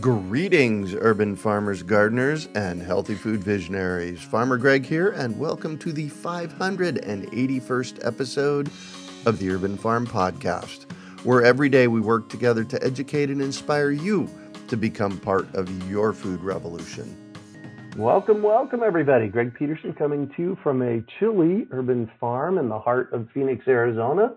Greetings, urban farmers, gardeners, and healthy food visionaries. Farmer Greg here, and welcome to the 581st episode of the Urban Farm Podcast, where every day we work together to educate and inspire you to become part of your food revolution. Welcome, welcome, everybody. Greg Peterson coming to you from a chilly urban farm in the heart of Phoenix, Arizona.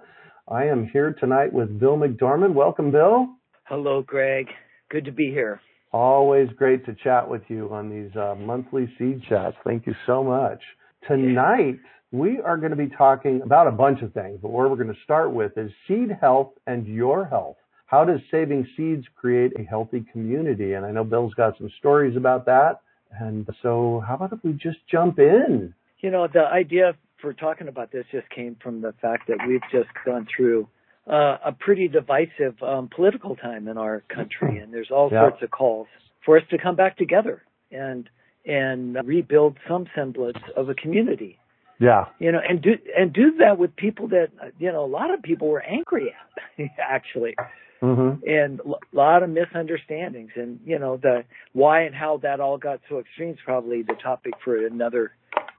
I am here tonight with Bill McDorman. Welcome, Bill. Hello, Greg. Good to be here. Always great to chat with you on these uh, monthly seed chats. Thank you so much. Tonight, we are going to be talking about a bunch of things, but where we're going to start with is seed health and your health. How does saving seeds create a healthy community? And I know Bill's got some stories about that. And so, how about if we just jump in? You know, the idea for talking about this just came from the fact that we've just gone through uh, a pretty divisive um, political time in our country, and there's all sorts of calls for us to come back together and and rebuild some semblance of a community. Yeah, you know, and do and do that with people that you know a lot of people were angry at actually. Mm-hmm. And a lot of misunderstandings, and you know the why and how that all got so extreme is probably the topic for another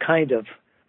kind of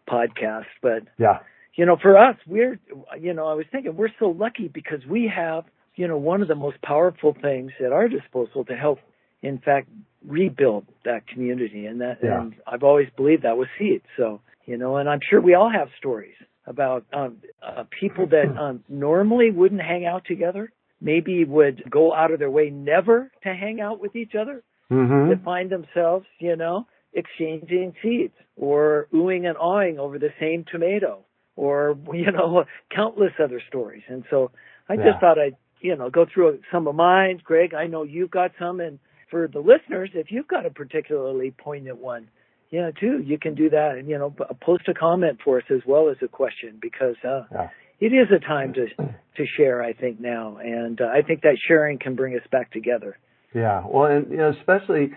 podcast. But yeah, you know, for us, we're, you know, I was thinking we're so lucky because we have, you know, one of the most powerful things at our disposal to help, in fact, rebuild that community. And that, yeah. and I've always believed that was seed. So, you know, and I'm sure we all have stories about um, uh, people that um, normally wouldn't hang out together, maybe would go out of their way never to hang out with each other, mm-hmm. to find themselves, you know, exchanging seeds or oohing and awing over the same tomato or you know countless other stories. And so I yeah. just thought I'd you know go through some of mine. Greg, I know you've got some, and for the listeners, if you've got a particularly poignant one, yeah, too, you can do that, and you know post a comment for us as well as a question because. uh yeah. It is a time to to share, I think now, and uh, I think that sharing can bring us back together. Yeah, well, and you know, especially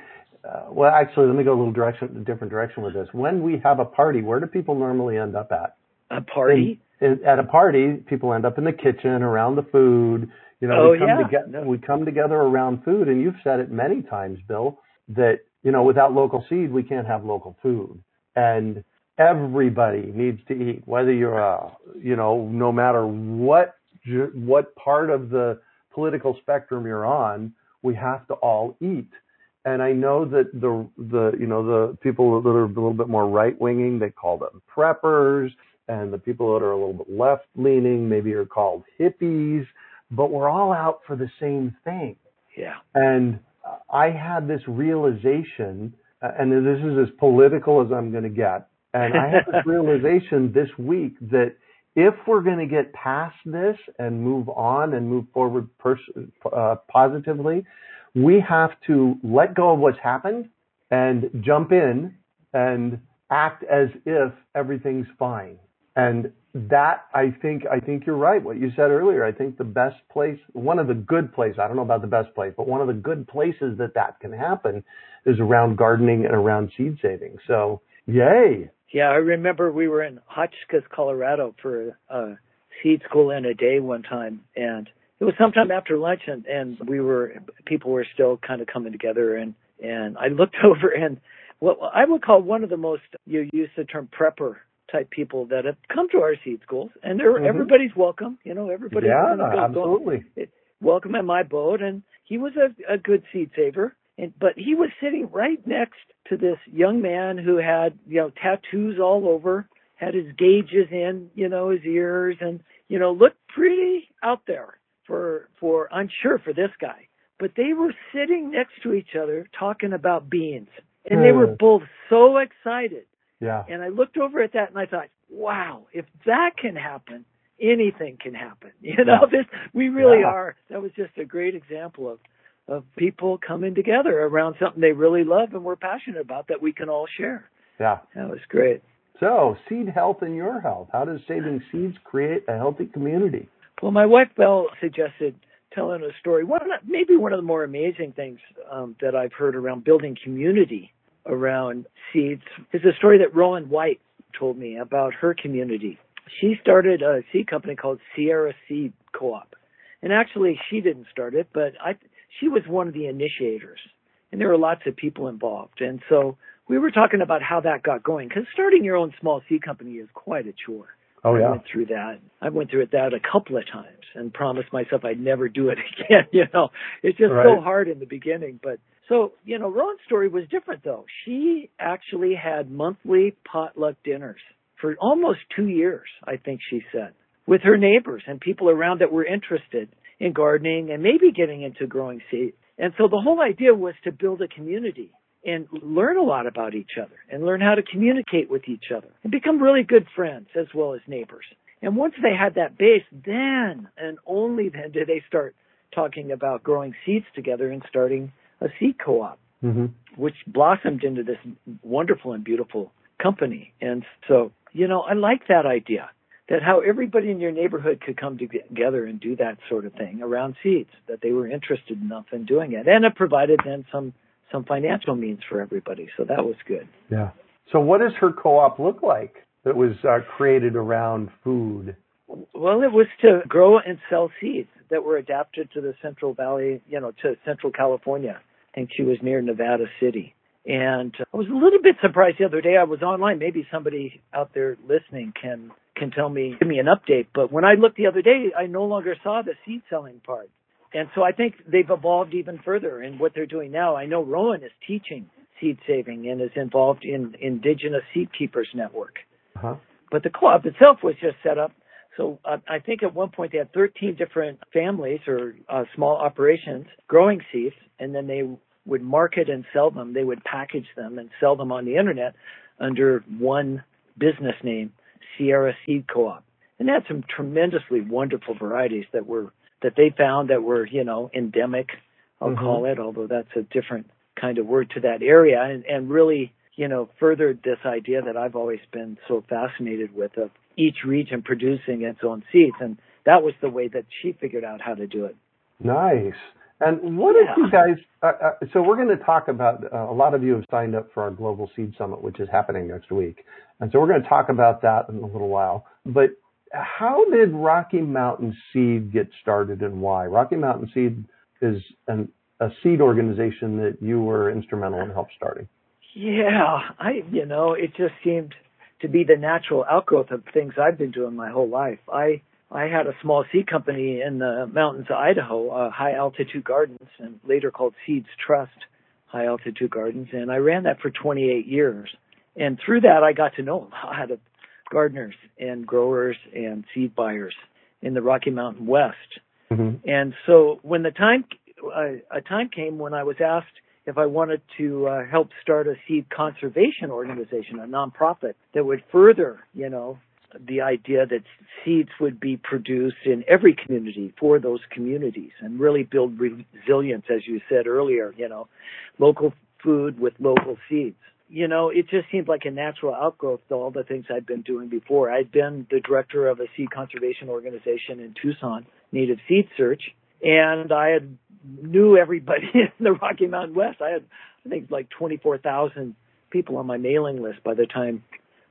uh, well, actually, let me go a little direction, a different direction with this. When we have a party, where do people normally end up at? A party? at a party, people end up in the kitchen around the food. You know, oh, we come yeah. together. No. We come together around food, and you've said it many times, Bill, that you know without local seed, we can't have local food, and everybody needs to eat, whether you're a, you know, no matter what what part of the political spectrum you're on, we have to all eat. And I know that the the you know the people that are a little bit more right winging, they call them preppers and the people that are a little bit left leaning maybe are called hippies, but we're all out for the same thing. Yeah. And I had this realization, uh, and this is as political as I'm going to get. And I had this realization this week that if we're going to get past this and move on and move forward pers- uh, positively, we have to let go of what's happened and jump in and act as if everything's fine. And that I think I think you're right. What you said earlier, I think the best place, one of the good places, I don't know about the best place, but one of the good places that that can happen is around gardening and around seed saving. So, yay! Yeah, I remember we were in Hotchkiss, Colorado for a seed school in a day one time, and it was sometime after lunch and, and we were, people were still kind of coming together and, and I looked over and what I would call one of the most, you use the term prepper type people that have come to our seed schools and they're, mm-hmm. everybody's welcome, you know, everybody's yeah, absolutely. Go, welcome in my boat and he was a, a good seed saver. And, but he was sitting right next to this young man who had, you know, tattoos all over, had his gauges in, you know, his ears and, you know, looked pretty out there for, for, I'm sure for this guy. But they were sitting next to each other talking about beans and they were hmm. both so excited. Yeah. And I looked over at that and I thought, wow, if that can happen, anything can happen. You know, yeah. this, we really yeah. are. That was just a great example of, of people coming together around something they really love and we're passionate about that we can all share. Yeah. That was great. So, seed health and your health. How does saving seeds create a healthy community? Well, my wife Belle suggested telling a story. One, maybe one of the more amazing things um, that I've heard around building community around seeds is a story that Rowan White told me about her community. She started a seed company called Sierra Seed Co-op. And actually she didn't start it, but I she was one of the initiators. And there were lots of people involved. And so we were talking about how that got going because starting your own small seed company is quite a chore. Oh yeah. I went through that. I went through it that a couple of times and promised myself I'd never do it again. You know, it's just right. so hard in the beginning. But so, you know, Rowan's story was different though. She actually had monthly potluck dinners for almost two years, I think she said, with her neighbors and people around that were interested in gardening and maybe getting into growing seeds. And so the whole idea was to build a community and learn a lot about each other and learn how to communicate with each other and become really good friends as well as neighbors. And once they had that base, then and only then did they start talking about growing seeds together and starting a seed co-op, mm-hmm. which blossomed into this wonderful and beautiful company. And so, you know, I like that idea that how everybody in your neighborhood could come together and do that sort of thing around seeds, that they were interested enough in doing it. And it provided then some some financial means for everybody. So that was good. Yeah. So what does her co-op look like that was uh, created around food? Well, it was to grow and sell seeds that were adapted to the Central Valley, you know, to Central California. I think she was near Nevada City. And I was a little bit surprised the other day. I was online. Maybe somebody out there listening can can tell me, give me an update. But when I looked the other day, I no longer saw the seed selling part. And so I think they've evolved even further in what they're doing now. I know Rowan is teaching seed saving and is involved in Indigenous Seed Keepers Network. Uh-huh. But the co-op itself was just set up. So uh, I think at one point they had 13 different families or uh, small operations growing seeds, and then they would market and sell them. They would package them and sell them on the internet under one business name, Sierra Seed Co-op. And they had some tremendously wonderful varieties that were that they found that were, you know, endemic, I'll mm-hmm. call it, although that's a different kind of word to that area and, and really, you know, furthered this idea that I've always been so fascinated with of each region producing its own seeds. And that was the way that she figured out how to do it. Nice. And what yeah. if you guys? Uh, uh, so we're going to talk about. Uh, a lot of you have signed up for our Global Seed Summit, which is happening next week, and so we're going to talk about that in a little while. But how did Rocky Mountain Seed get started and why? Rocky Mountain Seed is an, a seed organization that you were instrumental in help starting. Yeah, I you know it just seemed to be the natural outgrowth of things I've been doing my whole life. I I had a small seed company in the mountains of Idaho, uh, High Altitude Gardens, and later called Seeds Trust High Altitude Gardens, and I ran that for 28 years. And through that, I got to know a lot of gardeners and growers and seed buyers in the Rocky Mountain West. Mm-hmm. And so when the time uh, a time came when I was asked if I wanted to uh, help start a seed conservation organization, a nonprofit that would further, you know, the idea that seeds would be produced in every community for those communities and really build resilience, as you said earlier, you know, local food with local seeds you know, it just seemed like a natural outgrowth to all the things I'd been doing before. I'd been the director of a seed conservation organization in Tucson, Native Seed Search, and I had knew everybody in the Rocky Mountain West. I had, I think, like 24,000 people on my mailing list by the time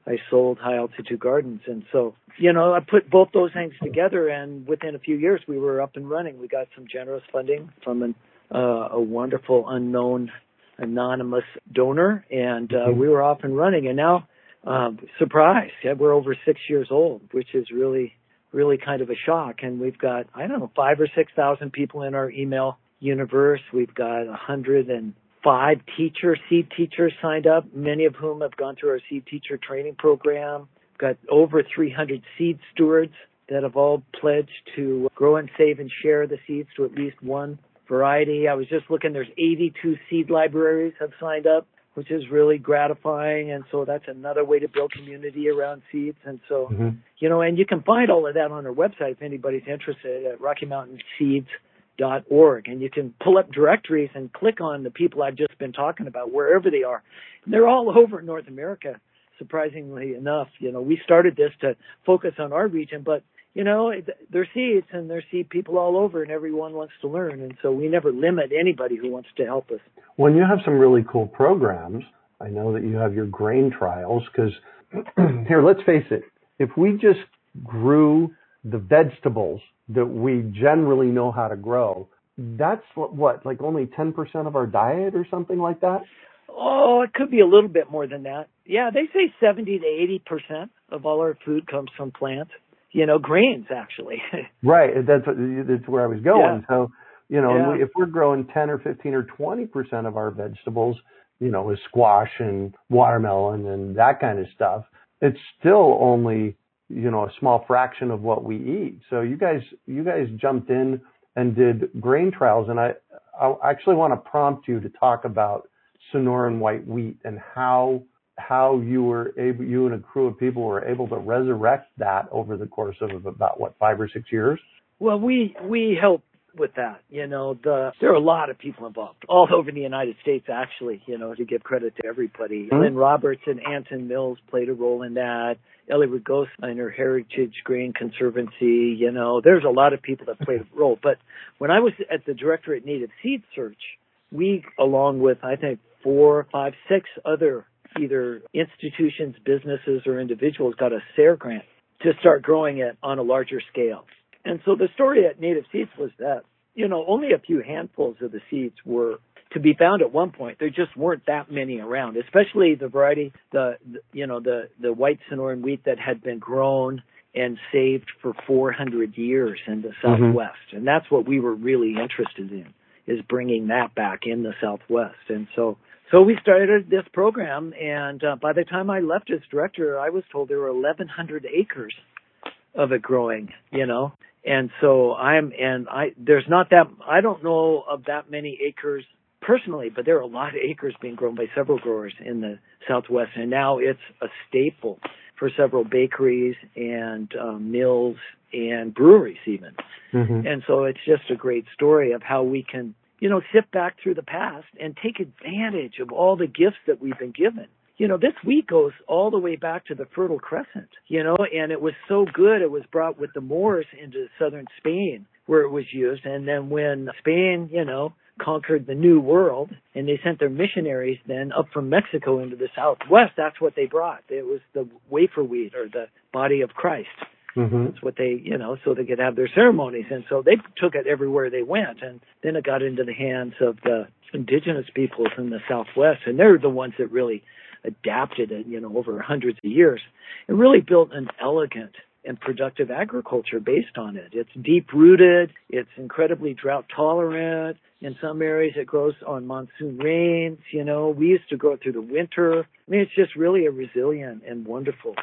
I sold high altitude gardens. And so, you know, I put both those things together and within a few years we were up and running. We got some generous funding from an, uh, a wonderful unknown anonymous donor and uh, mm-hmm. we were off and running and now um, surprise yeah, we're over six years old which is really really kind of a shock and we've got i don't know five or six thousand people in our email universe we've got hundred and five teachers seed teachers signed up many of whom have gone through our seed teacher training program we've got over 300 seed stewards that have all pledged to grow and save and share the seeds to at least one variety. I was just looking, there's 82 seed libraries have signed up, which is really gratifying. And so that's another way to build community around seeds. And so, mm-hmm. you know, and you can find all of that on our website if anybody's interested at Rocky Mountain Seeds dot org and you can pull up directories and click on the people I've just been talking about wherever they are. And they're all over North America surprisingly enough. You know, we started this to focus on our region, but you know, they're seeds and they're seed people all over and everyone wants to learn. And so we never limit anybody who wants to help us. When you have some really cool programs, I know that you have your grain trials because here, let's face it, if we just grew the vegetables that we generally know how to grow, that's what, what like only 10% of our diet or something like that? Oh, it could be a little bit more than that. Yeah, they say 70 to 80% of all our food comes from plants you know, grains actually. right. That's that's where I was going. Yeah. So, you know, yeah. if we're growing 10 or 15 or 20 percent of our vegetables, you know, with squash and watermelon and that kind of stuff, it's still only you know a small fraction of what we eat. So you guys you guys jumped in and did grain trials, and I I actually want to prompt you to talk about Sonoran white wheat and how how you were able, you and a crew of people were able to resurrect that over the course of about what five or six years. Well, we we helped with that. You know, the there are a lot of people involved all over the United States. Actually, you know, to give credit to everybody, mm-hmm. Glenn Roberts and Anson Mills played a role in that. Ellie her Heritage Grain Conservancy. You know, there's a lot of people that played a role. But when I was at the Directorate Native Seed Search, we, along with I think four, five, six other either institutions, businesses, or individuals got a SARE grant to start growing it on a larger scale. And so the story at Native Seeds was that, you know, only a few handfuls of the seeds were to be found at one point. There just weren't that many around, especially the variety, the, the you know, the, the white Sonoran wheat that had been grown and saved for 400 years in the mm-hmm. Southwest. Mm-hmm. And that's what we were really interested in, is bringing that back in the Southwest. And so so we started this program, and uh, by the time I left as director, I was told there were 1,100 acres of it growing. You know, and so I'm and I there's not that I don't know of that many acres personally, but there are a lot of acres being grown by several growers in the Southwest, and now it's a staple for several bakeries and um, mills and breweries even. Mm-hmm. And so it's just a great story of how we can you know, sit back through the past and take advantage of all the gifts that we've been given. You know, this wheat goes all the way back to the Fertile Crescent, you know, and it was so good it was brought with the Moors into southern Spain where it was used. And then when Spain, you know, conquered the New World and they sent their missionaries then up from Mexico into the Southwest, that's what they brought. It was the wafer wheat or the body of Christ. Mm-hmm. That's what they, you know, so they could have their ceremonies. And so they took it everywhere they went. And then it got into the hands of the indigenous peoples in the Southwest. And they're the ones that really adapted it, you know, over hundreds of years and really built an elegant and productive agriculture based on it. It's deep rooted. It's incredibly drought tolerant. In some areas, it grows on monsoon rains. You know, we used to grow it through the winter. I mean, it's just really a resilient and wonderful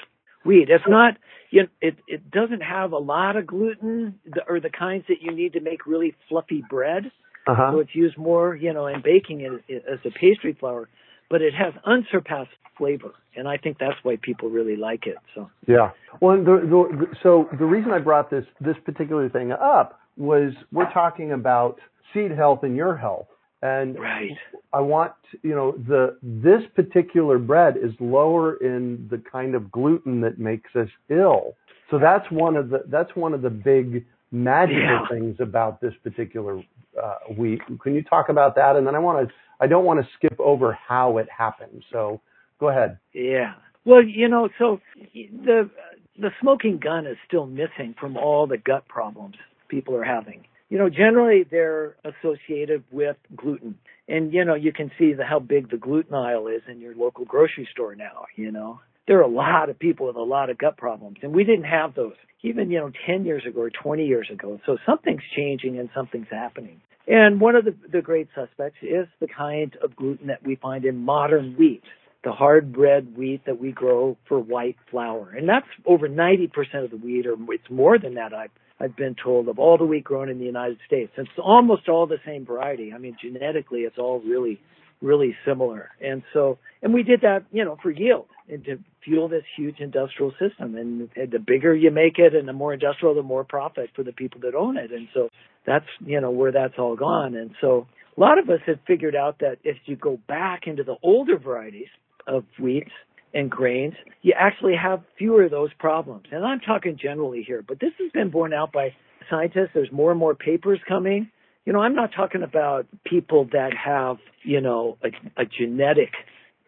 wheat. It's not, you know, it, it doesn't have a lot of gluten or the kinds that you need to make really fluffy bread. Uh-huh. So it's used more, you know, in baking it, as a pastry flour, but it has unsurpassed flavor, and I think that's why people really like it. So yeah, well, the, the, so the reason I brought this this particular thing up was we're talking about seed health and your health, and right. I want, you know, the this particular bread is lower in the kind of gluten that makes us ill. So that's one of the that's one of the big magical yeah. things about this particular uh, wheat. Can you talk about that? And then I want to I don't want to skip over how it happened. So go ahead. Yeah. Well, you know, so the the smoking gun is still missing from all the gut problems people are having. You know, generally they're associated with gluten. And you know, you can see the, how big the gluten aisle is in your local grocery store now, you know. There are a lot of people with a lot of gut problems and we didn't have those even, you know, 10 years ago or 20 years ago. So something's changing and something's happening. And one of the, the great suspects is the kind of gluten that we find in modern wheat the hard bread wheat that we grow for white flour. And that's over 90% of the wheat, or it's more than that, I've, I've been told, of all the wheat grown in the United States. It's almost all the same variety. I mean, genetically, it's all really, really similar. And so, and we did that, you know, for yield and to fuel this huge industrial system. And, and the bigger you make it and the more industrial, the more profit for the people that own it. And so that's, you know, where that's all gone. And so, a lot of us have figured out that if you go back into the older varieties, of wheats and grains, you actually have fewer of those problems. And I'm talking generally here, but this has been borne out by scientists. There's more and more papers coming. You know, I'm not talking about people that have, you know, a, a genetic,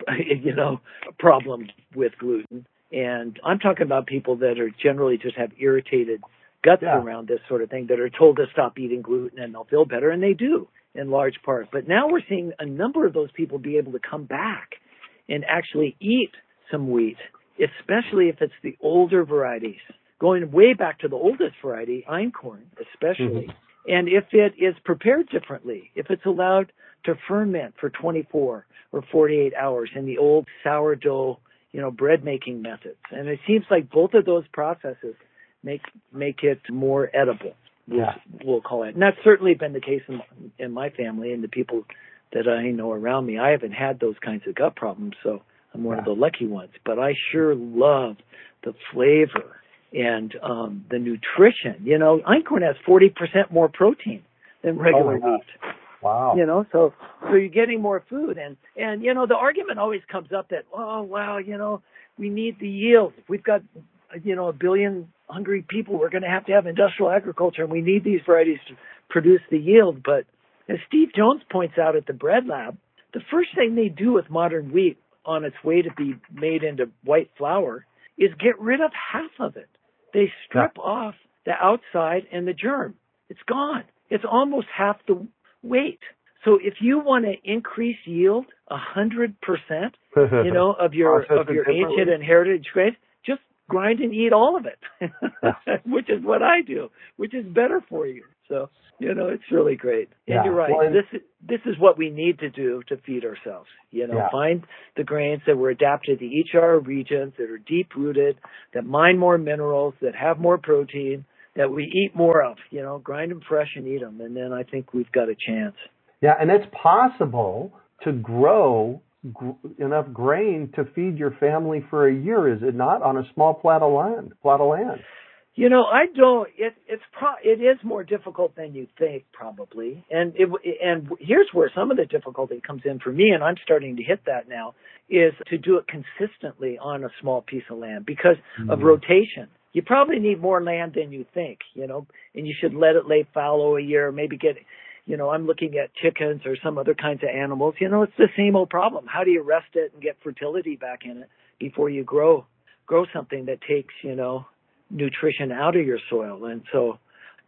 you know, problem with gluten. And I'm talking about people that are generally just have irritated guts yeah. around this sort of thing that are told to stop eating gluten and they'll feel better and they do in large part. But now we're seeing a number of those people be able to come back and actually eat some wheat, especially if it's the older varieties. Going way back to the oldest variety, einkorn, especially. Mm-hmm. And if it is prepared differently, if it's allowed to ferment for 24 or 48 hours in the old sourdough, you know, bread making methods. And it seems like both of those processes make make it more edible. We'll, yeah. we'll call it. And that's certainly been the case in, in my family and the people that I know around me. I haven't had those kinds of gut problems, so I'm one yeah. of the lucky ones. But I sure love the flavor and um the nutrition. You know, einkorn has 40% more protein than regular oh wheat. Wow. You know, so so you're getting more food and and you know the argument always comes up that oh wow, you know, we need the yield. We've got you know a billion hungry people. We're going to have to have industrial agriculture and we need these varieties to produce the yield, but as Steve Jones points out at the Bread Lab, the first thing they do with modern wheat on its way to be made into white flour is get rid of half of it. They strip yeah. off the outside and the germ. It's gone. It's almost half the weight. So if you want to increase yield a hundred percent, you know, of your of your ancient and heritage grains, just grind and eat all of it, which is what I do, which is better for you. So you know, it's really great. And yeah. you're right. Well, this is this is what we need to do to feed ourselves. You know, yeah. find the grains that were adapted to each of our regions, that are deep rooted, that mine more minerals, that have more protein, that we eat more of. You know, grind them fresh and eat them, and then I think we've got a chance. Yeah, and it's possible to grow gr- enough grain to feed your family for a year, is it not, on a small plot of land? Plot of land. You know, I don't. It, it's pro. It is more difficult than you think, probably. And it, and here's where some of the difficulty comes in for me, and I'm starting to hit that now, is to do it consistently on a small piece of land because mm-hmm. of rotation. You probably need more land than you think, you know, and you should let it lay fallow a year, maybe get, you know, I'm looking at chickens or some other kinds of animals. You know, it's the same old problem. How do you rest it and get fertility back in it before you grow grow something that takes, you know, nutrition out of your soil. And so,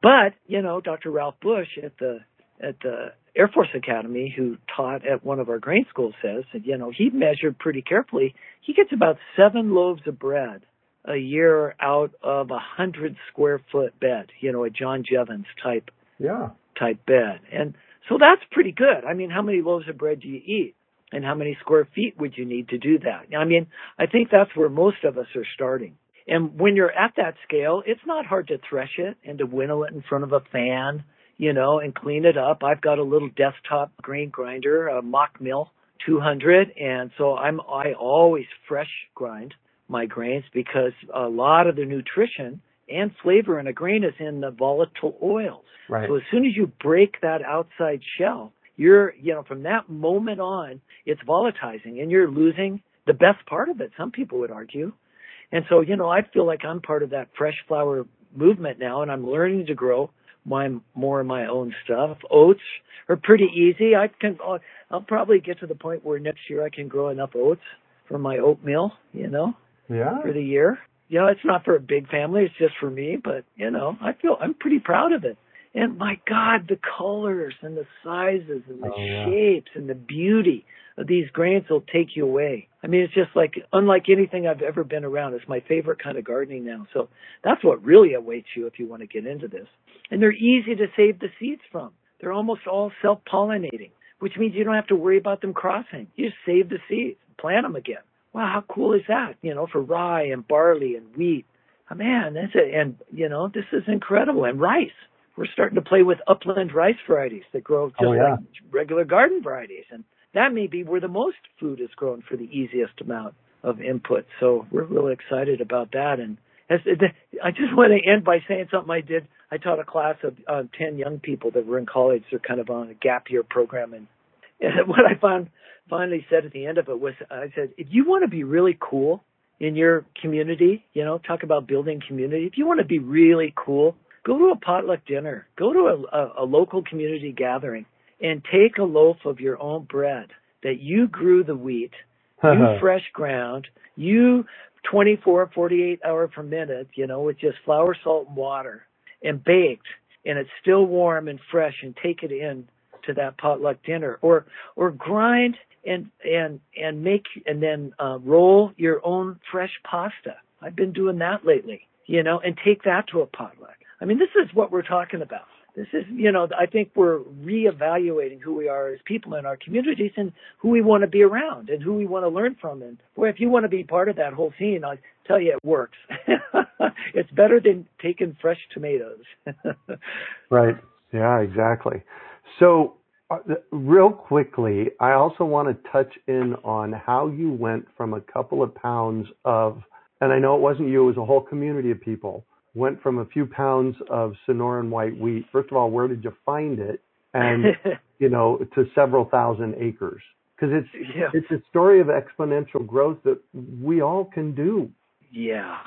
but, you know, Dr. Ralph Bush at the, at the Air Force Academy, who taught at one of our grain schools, says that, you know, he measured pretty carefully. He gets about seven loaves of bread a year out of a hundred square foot bed, you know, a John Jeavons type, yeah, type bed. And so that's pretty good. I mean, how many loaves of bread do you eat? And how many square feet would you need to do that? I mean, I think that's where most of us are starting. And when you're at that scale, it's not hard to thresh it and to winnow it in front of a fan, you know, and clean it up. I've got a little desktop grain grinder, a Mockmill 200, and so I'm I always fresh grind my grains because a lot of the nutrition and flavor in a grain is in the volatile oils. Right. So as soon as you break that outside shell, you're, you know, from that moment on, it's volatilizing and you're losing the best part of it. Some people would argue and so, you know, I feel like I'm part of that fresh flour movement now and I'm learning to grow my more of my own stuff. Oats are pretty easy. I can I'll, probably get to the point where next year I can grow enough oats for my oatmeal, you know, yeah. for the year. You know, it's not for a big family, it's just for me, but you know, I feel I'm pretty proud of it. And my God, the colors and the sizes and the oh, yeah. shapes and the beauty of these grains will take you away. I mean, it's just like unlike anything I've ever been around. It's my favorite kind of gardening now. So that's what really awaits you if you want to get into this. And they're easy to save the seeds from. They're almost all self-pollinating, which means you don't have to worry about them crossing. You just save the seeds, plant them again. Wow, how cool is that? You know, for rye and barley and wheat. Oh, man, that's it. And you know, this is incredible. And rice we're starting to play with upland rice varieties that grow just oh, yeah. like regular garden varieties. And that may be where the most food is grown for the easiest amount of input. So we're really excited about that. And as, I just want to end by saying something I did. I taught a class of uh, 10 young people that were in college. They're kind of on a gap year program. And, and what I found finally said at the end of it was, I said, if you want to be really cool in your community, you know, talk about building community. If you want to be really cool, go to a potluck dinner, go to a, a, a local community gathering, and take a loaf of your own bread that you grew the wheat, you fresh ground, you 24, 48 hour per minute, you know, with just flour, salt, and water, and baked, and it's still warm and fresh, and take it in to that potluck dinner, or or grind and and and make and then uh, roll your own fresh pasta. I've been doing that lately, you know, and take that to a potluck. I mean, this is what we're talking about. This is, you know, I think we're reevaluating who we are as people in our communities and who we want to be around and who we want to learn from. And boy, if you want to be part of that whole scene, I tell you, it works. it's better than taking fresh tomatoes. right. Yeah, exactly. So, uh, real quickly, I also want to touch in on how you went from a couple of pounds of, and I know it wasn't you, it was a whole community of people went from a few pounds of Sonoran white wheat. First of all, where did you find it? And you know, to several thousand acres. Because it's yeah. it's a story of exponential growth that we all can do. Yeah,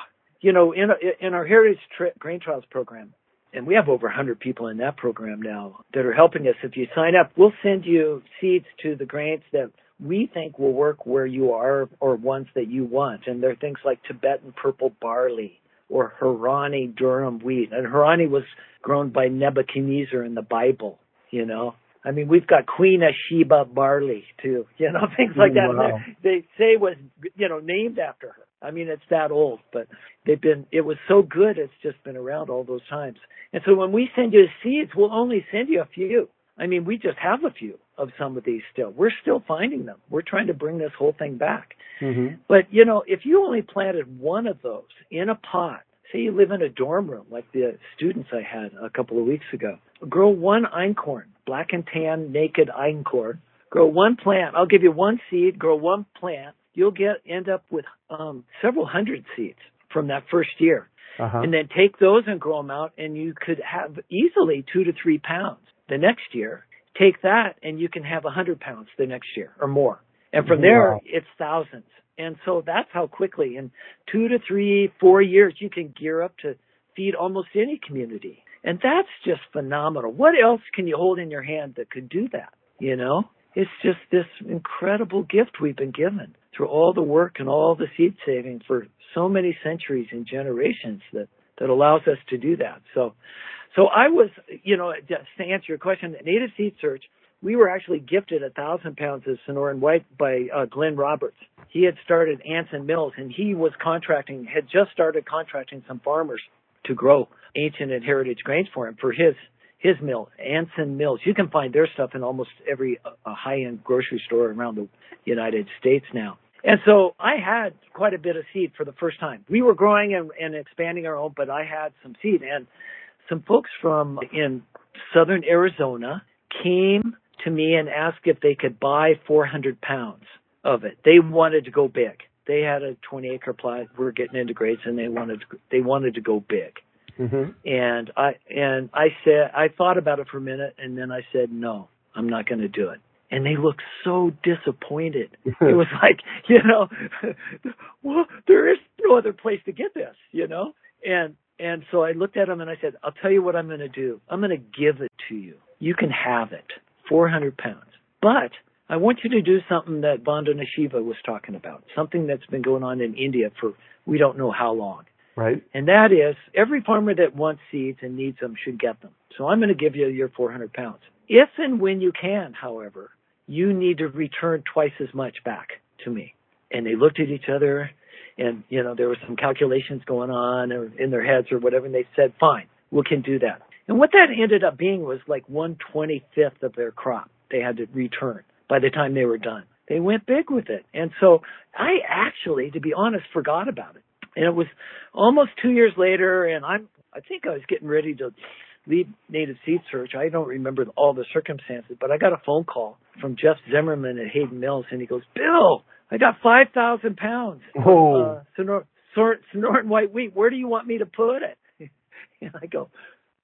you know, in in our Heritage Tra- Grain Trials program, and we have over 100 people in that program now that are helping us. If you sign up, we'll send you seeds to the grains that we think will work where you are or ones that you want. And they're things like Tibetan purple barley, or Harani durum wheat. And Harani was grown by Nebuchadnezzar in the Bible, you know. I mean, we've got Queen of Sheba barley too, you know, things like that. Wow. They say was, you know, named after her. I mean, it's that old, but they've been, it was so good, it's just been around all those times. And so when we send you seeds, we'll only send you a few. I mean, we just have a few of some of these still. We're still finding them. We're trying to bring this whole thing back. Mm-hmm. But, you know, if you only planted one of those in a pot, say you live in a dorm room like the students I had a couple of weeks ago, grow one einkorn, black and tan naked einkorn, grow one plant. I'll give you one seed, grow one plant. You'll get, end up with, um, several hundred seeds from that first year. Uh-huh. And then take those and grow them out and you could have easily two to three pounds the next year. Take that and you can have a hundred pounds the next year or more. And from there, Wow. it's thousands. And so that's how quickly in two to three, four years, you can gear up to feed almost any community. And that's just phenomenal. What else can you hold in your hand that could do that? You know, it's just this incredible gift we've been given through all the work and all the seed saving for so many centuries and generations that, that allows us to do that. So, so I was, you know, just to answer your question, Native Seed Search, we were actually gifted a thousand pounds of Sonoran White by uh, Glenn Roberts. He had started Anson Mills and he was contracting, had just started contracting some farmers to grow ancient and heritage grains for him for his his mill, Anson Mills. You can find their stuff in almost every uh, high-end grocery store around the United States now. And so I had quite a bit of seed for the first time. We were growing and, and expanding our own, but I had some seed and some folks from in southern Arizona came to me and asked if they could buy 400 pounds of it. They wanted to go big. They had a 20 acre plot. We are getting into grades and they wanted to, they wanted to go big. Mm-hmm. And I and I said I thought about it for a minute and then I said no, I'm not going to do it. And they looked so disappointed. it was like, you know, well, there is no other place to get this, you know? And and so I looked at them and I said, I'll tell you what I'm going to do. I'm going to give it to you. You can have it, 400 pounds. But I want you to do something that Vandana Shiva was talking about, something that's been going on in India for we don't know how long. Right. And that is every farmer that wants seeds and needs them should get them. So I'm going to give you your 400 pounds. If and when you can, however, you need to return twice as much back to me. And they looked at each other and, you know, there were some calculations going on or in their heads or whatever. And they said, fine, we can do that. And what that ended up being was like 125th of their crop they had to return by the time they were done. They went big with it. And so I actually, to be honest, forgot about it. And it was almost two years later and I'm, I think I was getting ready to lead Native Seed Search. I don't remember all the circumstances, but I got a phone call from Jeff Zimmerman at Hayden Mills and he goes, Bill, I got 5,000 pounds. Oh. Uh, Sonor- Sonor- Sonoran white wheat. Where do you want me to put it? And I go,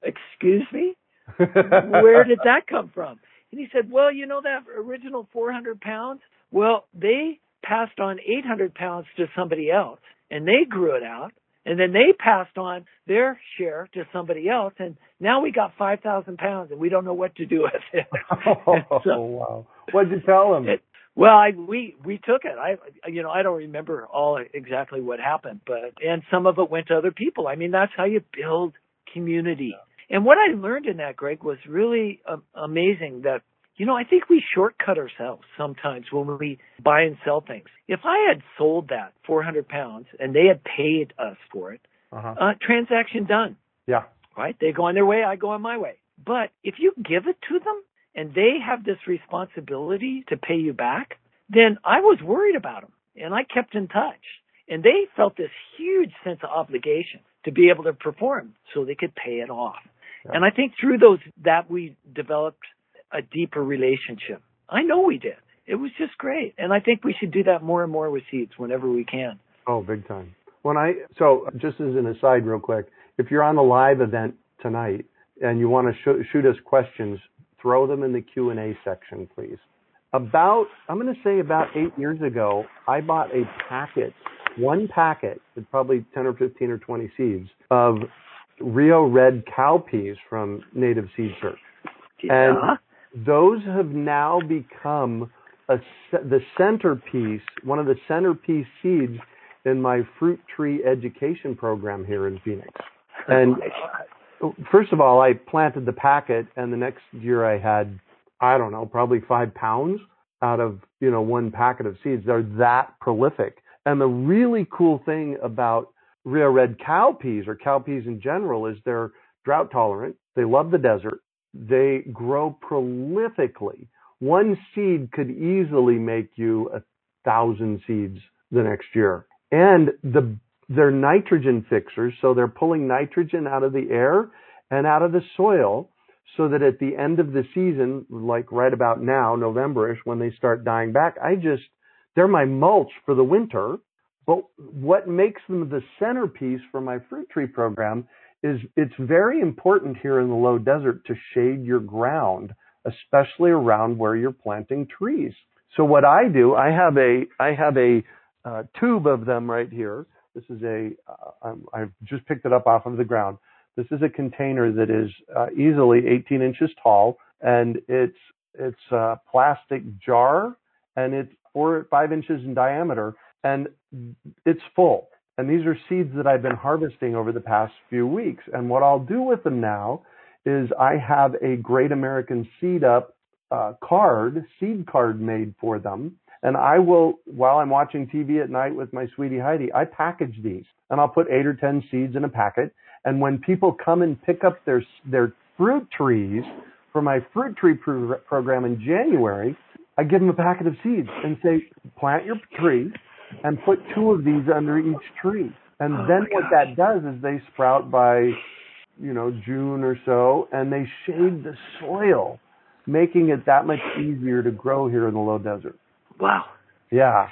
excuse me? Where did that come from? And he said, well, you know that original 400 pounds? Well, they passed on 800 pounds to somebody else and they grew it out and then they passed on their share to somebody else and now we got 5,000 pounds and we don't know what to do with it. oh, so, wow. What'd you tell them? It, well, I we we took it. I you know I don't remember all exactly what happened, but and some of it went to other people. I mean that's how you build community. And what I learned in that, Greg, was really uh, amazing. That you know I think we shortcut ourselves sometimes when we buy and sell things. If I had sold that 400 pounds and they had paid us for it, uh-huh. uh, transaction done. Yeah. Right? They go on their way, I go on my way. But if you give it to them, and they have this responsibility to pay you back, then I was worried about them and I kept in touch. And they felt this huge sense of obligation to be able to perform so they could pay it off. Yeah. And I think through those that we developed a deeper relationship. I know we did. It was just great. And I think we should do that more and more with seeds whenever we can. Oh, big time. When I so just as an aside real quick, if you're on the live event tonight and you want to sh- shoot us questions throw them in the Q&A section, please. About, I'm going to say about eight years ago, I bought a packet, one packet, with probably 10 or 15 or 20 seeds of Rio Red cowpeas from Native Seed Search. And those have now become a, the centerpiece, one of the centerpiece seeds in my fruit tree education program here in Phoenix. And first of all, I planted the packet, and the next year I had, I don't know, probably five pounds out of you know one packet of seeds. They're that prolific. And the really cool thing about Rio Red cowpeas or cowpeas in general is they're drought tolerant. They love the desert. They grow prolifically. One seed could easily make you a thousand seeds the next year. And the they're nitrogen fixers, so they're pulling nitrogen out of the air and out of the soil so that at the end of the season, like right about now, Novemberish, when they start dying back, I just, they're my mulch for the winter. But what makes them the centerpiece for my fruit tree program is it's very important here in the low desert to shade your ground, especially around where you're planting trees. So what I do, I have a, I have a uh, tube of them right here this is a, uh, I've just picked it up off of the ground. This is a container that is uh, easily 18 inches tall, and it's it's a plastic jar, and it's four five inches in diameter, and it's full. And these are seeds that I've been harvesting over the past few weeks. And what I'll do with them now is I have a Great American Seed Up uh, card, seed card made for them and I will, while I'm watching TV at night with my sweetie Heidi, I package these and I'll put eight or 10 seeds in a packet. And when people come and pick up their, their fruit trees for my fruit tree pro- program in January, I give them a packet of seeds and say, plant your tree and put two of these under each tree. And oh then what that does is they sprout by, you know, June or so and they shade the soil, making it that much easier to grow here in the low desert. Wow. Yeah.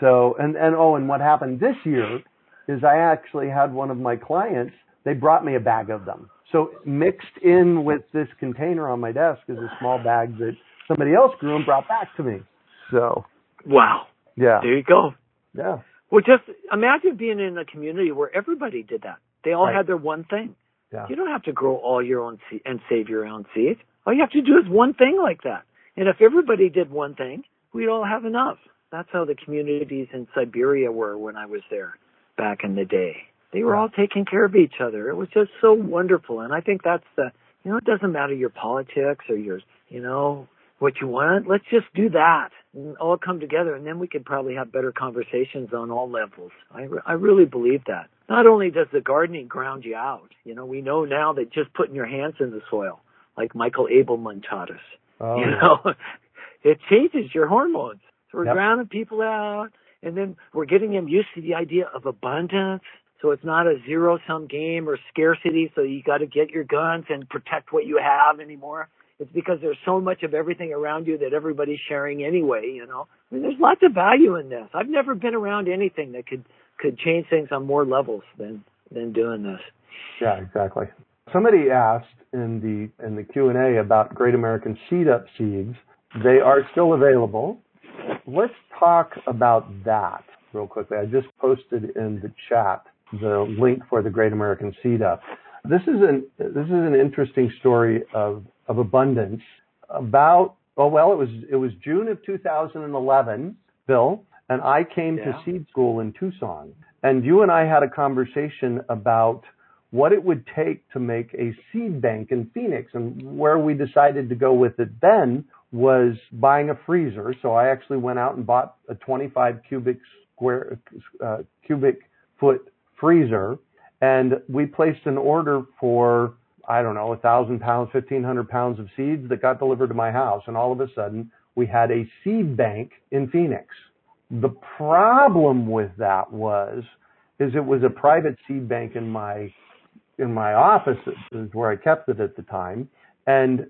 So, and, and oh, and what happened this year is I actually had one of my clients, they brought me a bag of them. So mixed in with this container on my desk is a small bag that somebody else grew and brought back to me. So. Wow. Yeah. There you go. Yeah. Well, just imagine being in a community where everybody did that. They all right. had their one thing. Yeah. You don't have to grow all your own seed and save your own seeds. All you have to do is one thing like that. And if everybody did one thing, we'd all have enough. That's how the communities in Siberia were when I was there back in the day. They were all taking care of each other. It was just so wonderful. And I think that's the, you know, it doesn't matter your politics or your, you know, what you want. Let's just do that and all come together and then we could probably have better conversations on all levels. I, I really believe that. Not only does the gardening ground you out, you know, we know now that just putting your hands in the soil, like Michael Ableman taught us, oh. you know, it changes your hormones. So we're yep. grounding people out and then we're getting them used to the idea of abundance. So it's not a zero sum game or scarcity. So you got to get your guns and protect what you have anymore. It's because there's so much of everything around you that everybody's sharing anyway, you know. I mean, there's lots of value in this. I've never been around anything that could could change things on more levels than than doing this. Yeah, exactly. Somebody asked in the in the Q and A about Great American Seed Up seeds. They are still available. Let's talk about that real quickly. I just posted in the chat the link for the Great American Seed Up. This is an this is an interesting story of of abundance. About oh well, it was it was June of 2011, Bill, and I came yeah. to seed school in Tucson, and you and I had a conversation about what it would take to make a seed bank in Phoenix, and where we decided to go with it then was buying a freezer. So I actually went out and bought a 25 cubic square uh, cubic foot freezer and we placed an order for, I don't know, a thousand pounds, 1500 pounds of seeds that got delivered to my house. And all of a sudden we had a seed bank in Phoenix. The problem with that was, is it was a private seed bank in my, in my office is where I kept it at the time. And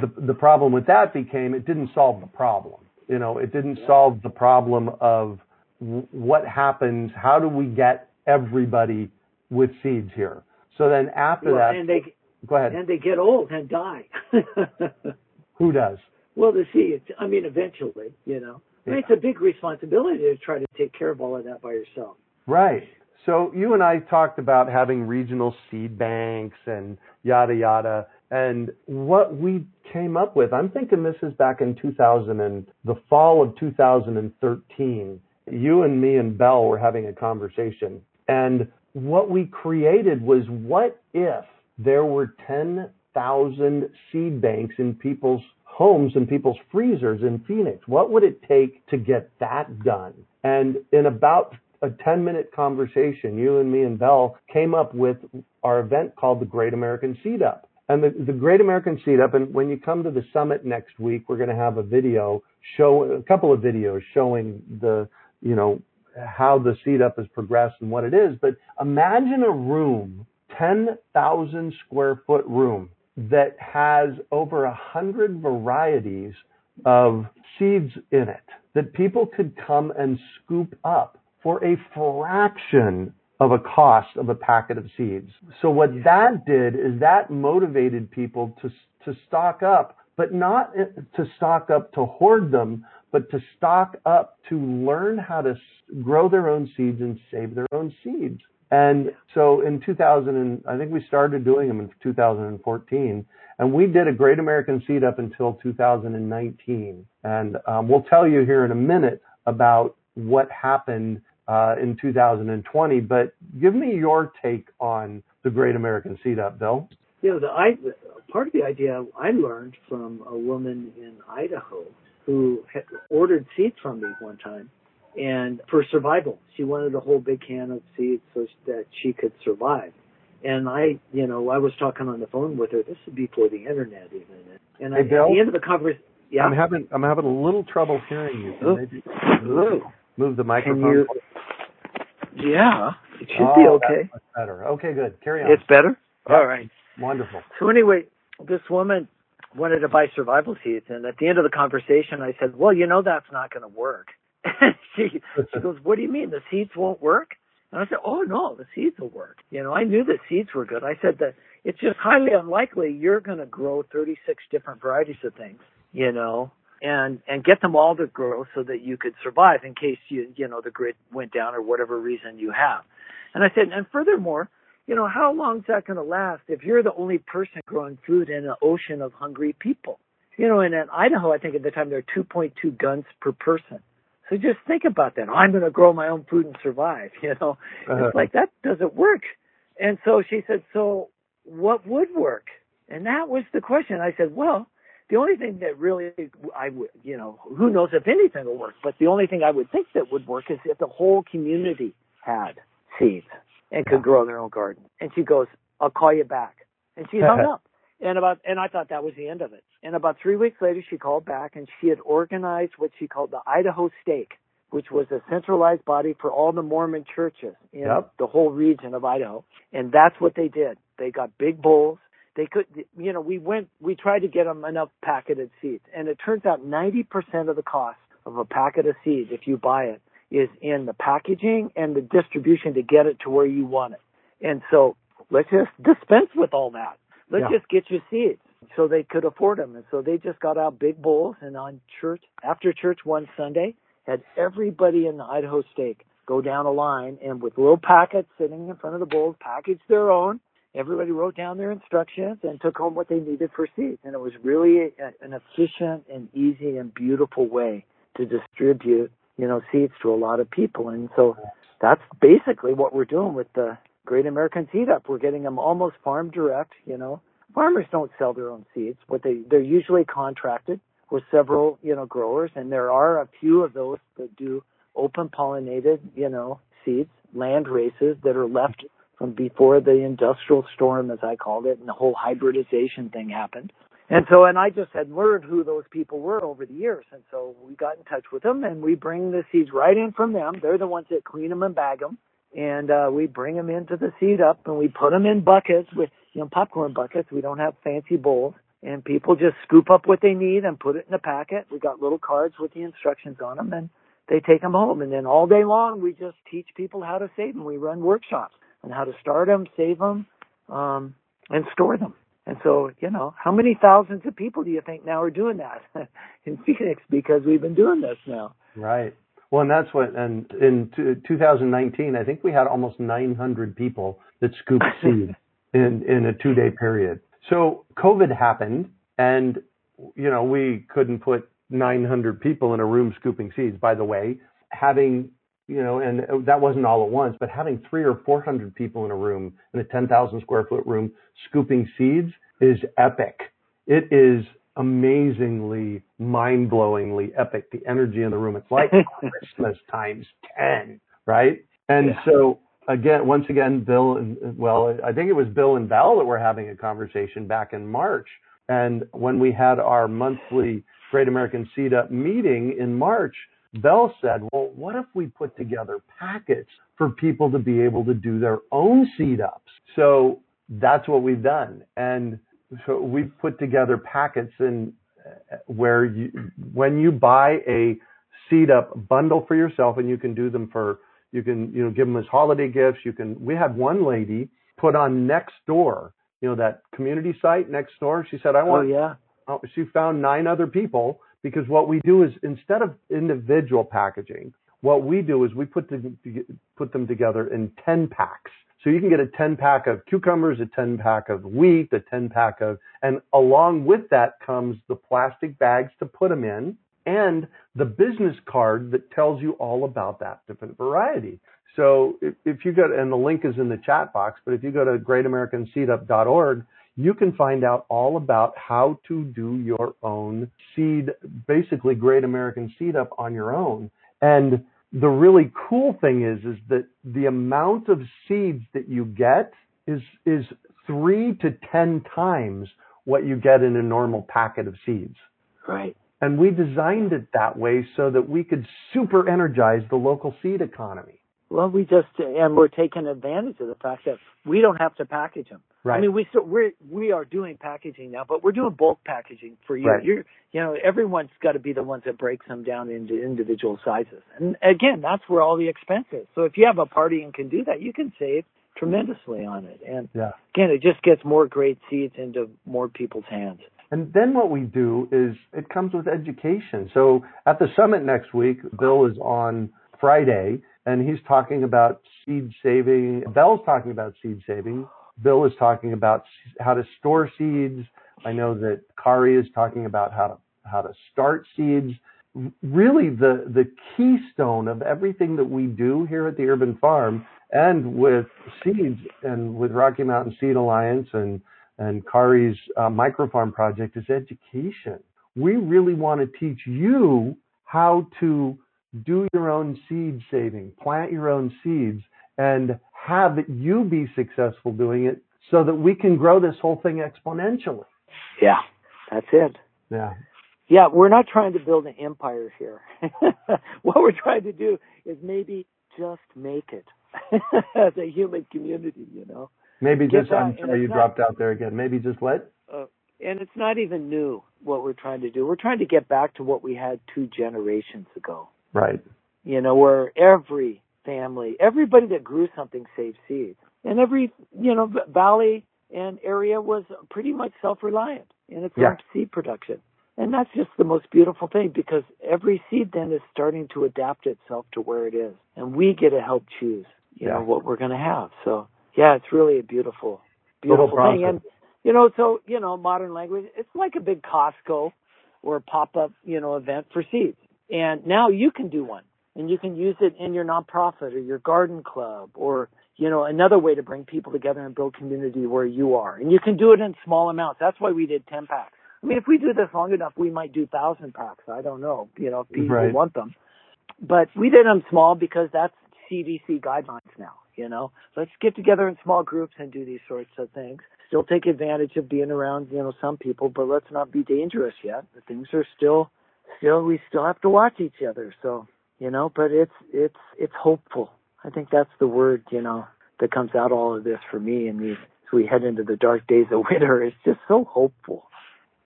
the, the problem with that became it didn't solve the problem. You know, it didn't solve the problem of what happens, how do we get everybody with seeds here. So then after well, that, and they go ahead. And they get old and die. Who does? Well, the seeds. I mean, eventually, you know. I mean, it's a big responsibility to try to take care of all of that by yourself. Right. So you and I talked about having regional seed banks and yada yada. And what we came up with, I'm thinking this is back in 2000 and the fall of 2013. You and me and Belle were having a conversation and what we created was what if there were 10,000 seed banks in people's homes and people's freezers in Phoenix? What would it take to get that done? And in about a 10 minute conversation, you and me and Belle came up with our event called the Great American Seed Up. And the, the Great American Seed Up, and when you come to the summit next week, we're going to have a video show, a couple of videos showing the, you know, how the seed up has progressed and what it is. But imagine a room, 10,000 square foot room that has over a hundred varieties of seeds in it that people could come and scoop up for a fraction of a cost of a packet of seeds. So what that did is that motivated people to, to stock up, but not to stock up to hoard them, but to stock up to learn how to grow their own seeds and save their own seeds. And so in 2000, and I think we started doing them in 2014, and we did a Great American Seed up until 2019. And um, we'll tell you here in a minute about what happened uh, in 2020. But give me your take on the Great American Seed Up, Bill. Yeah, the, I, part of the idea I learned from a woman in Idaho who had ordered seeds from me one time and for survival she wanted a whole big can of seeds so that she could survive. And i you know i was talking on the phone with her this would be before the internet even. And hey, I, Bill, at the end of the conversation yeah. I'm having i'm having a little trouble hearing you. Can maybe move, move the microphone you, yeah it should oh, be okay better okay good carry on it's better all right wonderful so anyway this woman wanted to buy survival seeds. And at the end of the conversation, I said, well, you know, that's not going to work. She, she goes, what do you mean? The seeds won't work? And I said, oh no, the seeds will work. You know, I knew the seeds were good. I said that it's just highly unlikely you're going to grow 36 different varieties of things, you know, and, and get them all to grow so that you could survive in case you, you know, the grid went down or whatever reason you have. And I said, and furthermore, you know, how long is that going to last if you're the only person growing food in an ocean of hungry people? You know, and in Idaho, I think at the time there were 2.2 guns per person. So just think about that. I'm going to grow my own food and survive. You know, uh-huh. it's like that doesn't work. And so she said, so what would work? And that was the question. I said, well, the only thing that really I would, you know, who knows if anything will work, but the only thing I would think that would work is if the whole community had seeds and could grow their own garden. And she goes, I'll call you back. And she hung up. And about, and I thought that was the end of it. And about three weeks later, she called back and she had organized what she called the Idaho Stake, which was a centralized body for all the Mormon churches in yep. the whole region of Idaho. And that's what they did. They got big bowls they could, you know, we went, we tried to get them enough packeted seeds, and it turns out 90% of the cost of a packet of seeds, if you buy it, is in the packaging and the distribution to get it to where you want it. And so let's just dispense with all that. Let's yeah. just get you seeds. So they could afford them. And so they just got out big bowls and on church, after church one Sunday, had everybody in the Idaho stake go down a line and with little packets sitting in front of the bowls, package their own everybody wrote down their instructions and took home what they needed for seeds. And it was really a, an efficient and easy and beautiful way to distribute, you know, seeds to a lot of people. And so that's basically what we're doing with the Great American Seed Up. We're getting them almost farm direct, you know. Farmers don't sell their own seeds. What they they're usually contracted with several, you know, growers and there are a few of those that do open pollinated, you know, seeds, land races that are left from before the industrial storm, as I called it, and the whole hybridization thing happened. And so, and I just had learned who those people were over the years. And so we got in touch with them and we bring the seeds right in from them. They're the ones that clean them and bag them. And, uh, we bring them into the seed up and we put them in buckets with, you know, popcorn buckets. We don't have fancy bowls and people just scoop up what they need and put it in a packet. We got little cards with the instructions on them and they take them home. And then all day long, we just teach people how to save them. We run workshops and how to start them, save them, um, and store them. And so, you know, how many thousands of people do you think now are doing that in Phoenix because we've been doing this now? Right. Well, and that's what, and in t- 2019, I think we had almost 900 people that scooped seed in, in a two day period. So COVID happened and, you know, we couldn't put 900 people in a room scooping seeds. By the way, having you know, and that wasn't all at once, but having three or 400 people in a room, in a 10,000 square foot room, scooping seeds is epic. It is amazingly, mind blowingly epic. The energy in the room. It's like Christmas times 10, right? And yeah. so again, once again, Bill and well, I think it was Bill and Val that were having a conversation back in March. And when we had our monthly Great American Seed Up meeting in March, Belle said, well, what if we put together packets for people to be able to do their own seed ups? So that's what we've done. And so we've put together packets and uh, where you, when you buy a seed up bundle for yourself and you can do them for, you can, you know, give them as holiday gifts. You can, we had one lady put on next door, you know, that community site next door. She said, I want, oh, yeah. Oh, she found nine other people because what we do is instead of individual packaging, what we do is we put them, put them together in 10 packs. So you can get a 10 pack of cucumbers, a 10 pack of wheat, a 10 pack of, and along with that comes the plastic bags to put them in and the business card that tells you all about that different variety. So if, if you go, and the link is in the chat box, but if you go to greatamericanseedup.org, you can find out all about how to do your own seed, basically Great American Seed Up on your own. And the really cool thing is, is that the amount of seeds that you get is, is three to 10 times what you get in a normal packet of seeds. Right. And we designed it that way so that we could super energize the local seed economy. Well, we just and we're taking advantage of the fact that we don't have to package them. Right. I mean, we still we're we are doing packaging now, but we're doing bulk packaging for you. Right. You're you know everyone's got to be the ones that breaks them down into individual sizes, and again, that's where all the expense is. So if you have a party and can do that, you can save tremendously on it. And yeah. again, it just gets more great seeds into more people's hands. And then what we do is it comes with education. So at the summit next week, Bill is on Friday and he's talking about seed saving. Belle's talking about seed saving. Bill is talking about how to store seeds, I know that Kari is talking about how to how to start seeds. Really, the the keystone of everything that we do here at the Urban Farm and with seeds and with Rocky Mountain Seed Alliance and and Kari's uh, microfarm project is education. We really want to teach you how to do your own seed saving, plant your own seeds, and have you be successful doing it so that we can grow this whole thing exponentially. Yeah, that's it. Yeah. Yeah, we're not trying to build an empire here. what we're trying to do is maybe just make it as a human community, you know. Maybe Get just, that, I'm sorry you not, dropped out there again. Maybe just let. Uh, and it's not even new what we're trying to do. We're trying to get back to what we had two generations ago. Right. You know, where every family, everybody that grew something saved seeds. And every, you know, valley and area was pretty much self-reliant in its yeah. own seed production. And that's just the most beautiful thing because every seed then is starting to adapt itself to where it is. And we get to help choose, you yeah. know, what we're going to have. So yeah, it's really a beautiful, beautiful thing. And, you know, so, you know, modern language, it's like a big Costco or a pop-up, you know, event for seeds. And now you can do one and you can use it in your nonprofit or your garden club or, you know, another way to bring people together and build community where you are. And you can do it in small amounts. That's why we did 10 packs. I mean, if we do this long enough, we might do thousand packs. I don't know, you know, if people right. want them. But we did them small because that's CDC guidelines now, you know. Let's get together in small groups and do these sorts of things. Still take advantage of being around, you know, some people, but let's not be dangerous yet. The things are still, still, we still have to watch each other. So, you know, but it's, it's, it's hopeful. I think that's the word, you know, that comes out all of this for me and these, as we head into the dark days of winter. It's just so hopeful.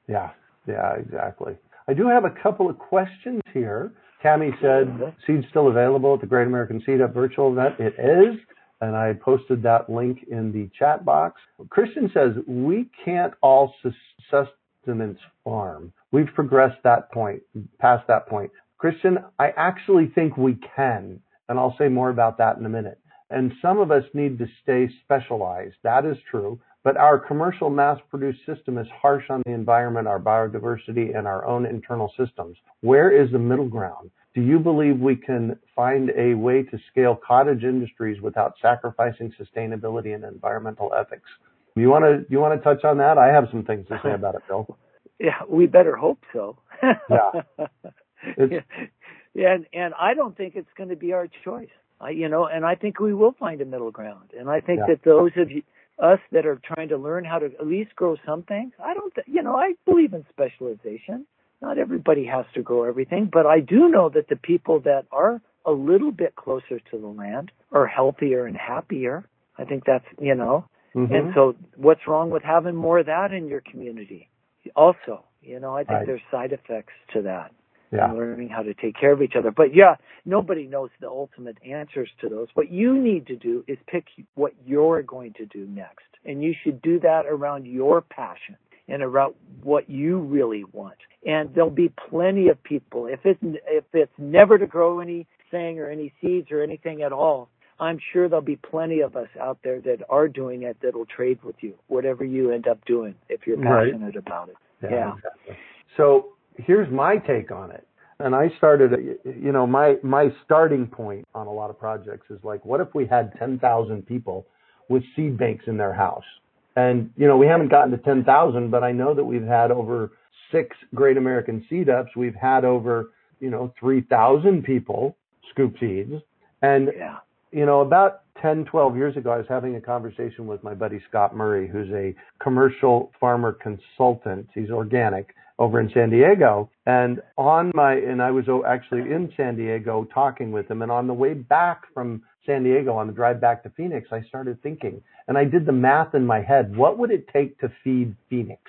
Yeah, yeah, exactly. I do have a couple of questions here. Tammy said seed's still available at the Great American Seed Up virtual event. It is, and I posted that link in the chat box. Christian says we can't all sustenance farm. We've progressed that point, past that point. Christian, I actually think we can, and I'll say more about that in a minute. And some of us need to stay specialized. That is true. But our commercial mass produced system is harsh on the environment, our biodiversity, and our own internal systems. Where is the middle ground? Do you believe we can find a way to scale cottage industries without sacrificing sustainability and environmental ethics? You want to you want to touch on that? I have some things to say about it, Bill. Yeah, we better hope so. yeah. yeah, and, and I don't think it's going to be our choice. I, you know, and I think we will find a middle ground. And I think yeah. that those of you, us that are trying to learn how to at least grow some things. I don't, th- you know, I believe in specialization. Not everybody has to grow everything, but I do know that the people that are a little bit closer to the land are healthier and happier. I think that's, you know, mm-hmm. and so what's wrong with having more of that in your community? Also, you know, I think right. there's side effects to that yeah. and learning how to take care of each other. But yeah, nobody knows the ultimate answers to those. What you need to do is pick what you're going to do next. And you should do that around your passion and around what you really want. And there'll be plenty of people. If it's, if it's never to grow anything or any seeds or anything at all, I'm sure there'll be plenty of us out there that are doing it that'll trade with you, whatever you end up doing, if you're passionate right. about it. Yeah. yeah. Exactly. So here's my take on it. And I started, you know, my, my starting point on a lot of projects is like, what if we had 10,000 people with seed banks in their house? And, you know, we haven't gotten to 10,000, but I know that we've had over six Great American Seed Ups. We've had over, you know, 3,000 people scoop seeds. And, yeah. You know, about 10, 12 years ago, I was having a conversation with my buddy Scott Murray, who's a commercial farmer consultant. He's organic over in San Diego. And on my, and I was actually in San Diego talking with him. And on the way back from San Diego, on the drive back to Phoenix, I started thinking, and I did the math in my head. What would it take to feed Phoenix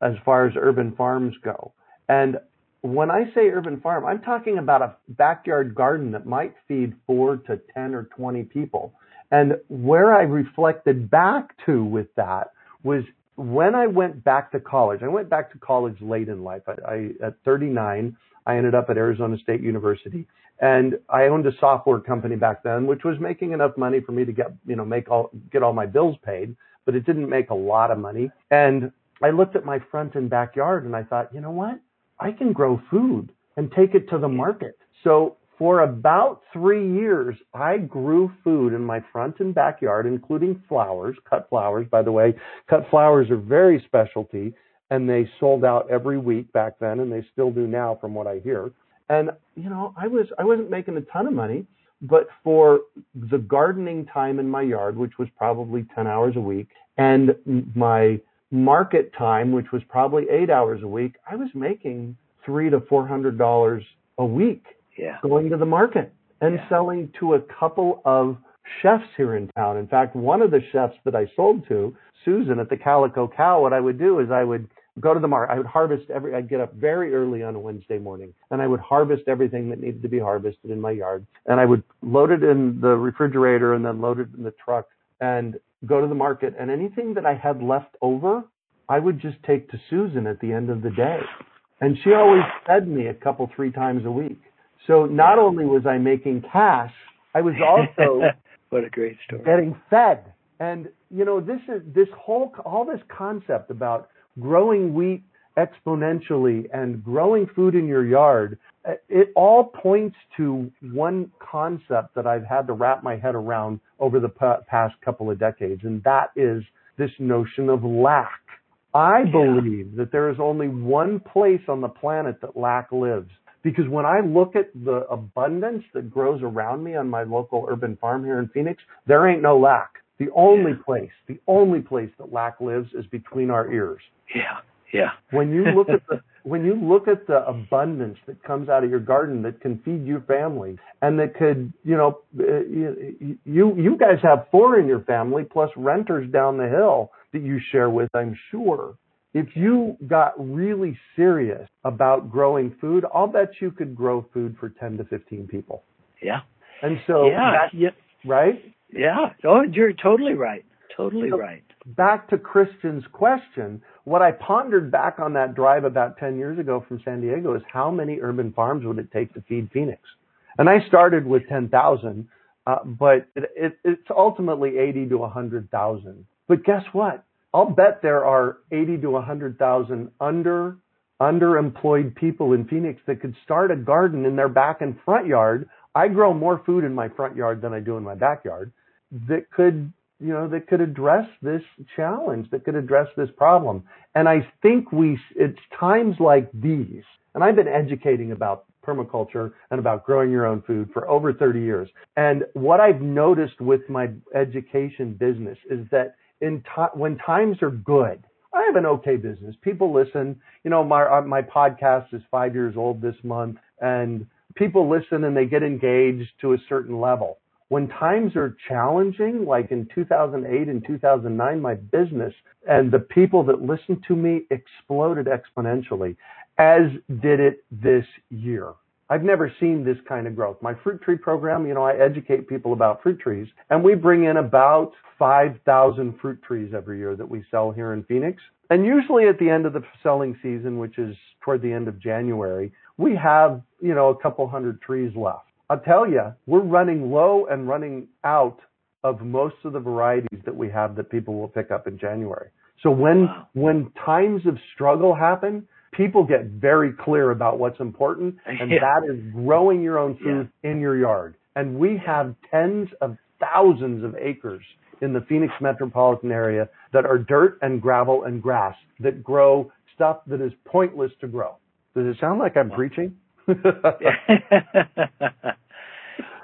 as far as urban farms go? And when I say urban farm, I'm talking about a backyard garden that might feed four to 10 or 20 people. And where I reflected back to with that was when I went back to college, I went back to college late in life. I, I, at 39, I ended up at Arizona State University, and I owned a software company back then, which was making enough money for me to get, you know, make all get all my bills paid, but it didn't make a lot of money. And I looked at my front and backyard and I thought, you know what? I can grow food and take it to the market. So for about three years, I grew food in my front and backyard, including flowers, cut flowers, by the way. Cut flowers are very specialty and they sold out every week back then and they still do now from what I hear. And, you know, I was, I wasn't making a ton of money, but for the gardening time in my yard, which was probably 10 hours a week and my market time, which was probably eight hours a week, I was making three to four hundred dollars a week yeah. going to the market and Yeah. selling to a couple of chefs here in town. In fact, one of the chefs that I sold to, Susan at the Calico Cow, what I would do is I would go to the market. I would harvest every, I'd get up very early on a Wednesday morning and I would harvest everything that needed to be harvested in my yard. And I would load it in the refrigerator and then load it in the truck and go to the market. And anything that I had left over, I would just take to Susan at the end of the day. And she always fed me a couple, three times a week. So not only was I making cash, I was also what a great story. getting fed. And you know, this is this whole all this concept about growing wheat exponentially and growing food in your yard. It all points to one concept that I've had to wrap my head around over the pa- past couple of decades, and that is this notion of lack. I Yeah. believe that there is only one place on the planet that lack lives. Because when I look at the abundance that grows around me on my local urban farm here in Phoenix, there ain't no lack. The only place, the only place that lack lives is between our ears. Yeah, yeah. When you look at the when you look at the abundance that comes out of your garden that can feed your family and that could, you know, uh, you you you guys have four in your family plus renters down the hill that you share with, I'm sure. If you got really serious about growing food, I'll bet you could grow food for 10 to 15 people. Yeah. And so, yeah, yeah, right? yeah. Oh, you're totally right. Totally So- right. Back to Christian's question, what I pondered back on that drive about 10 years ago from San Diego is how many urban farms would it take to feed Phoenix? And I started with 10,000, uh, but it, it, it's ultimately 80 to 100,000. But guess what? I'll bet there are 80 to 100,000 under underemployed people in Phoenix that could start a garden in their back and front yard. I grow more food in my front yard than I do in my backyard that could you know, that could address this challenge, that could address this problem. And I think we, it's times like these, and I've been educating about permaculture and about growing your own food for over 30 years. And what I've noticed with my education business is that in when times are good, I have an okay business. People listen. You know, my uh, my podcast is five years old this month, and people listen and they get engaged to a certain level when times are challenging, like in 2008 and 2009, my business and the people that listened to me exploded exponentially, as did it this year. I've never seen this kind of growth. My fruit tree program, you know, I educate people about fruit trees and we bring in about 5,000 fruit trees every year that we sell here in Phoenix. And usually at the end of the selling season, which is toward the end of January, we have, you know, a couple hundred trees left. I'll tell you, we're running low and running out of most of the varieties that we have that people will pick up in January. So when Wow. when times of struggle happen, people get very clear about what's important, and Yeah. that is growing your own food in your yard. And we have tens of thousands of acres in the Phoenix metropolitan area that are dirt and gravel and grass that grow stuff that is pointless to grow. Does it sound like I'm preaching?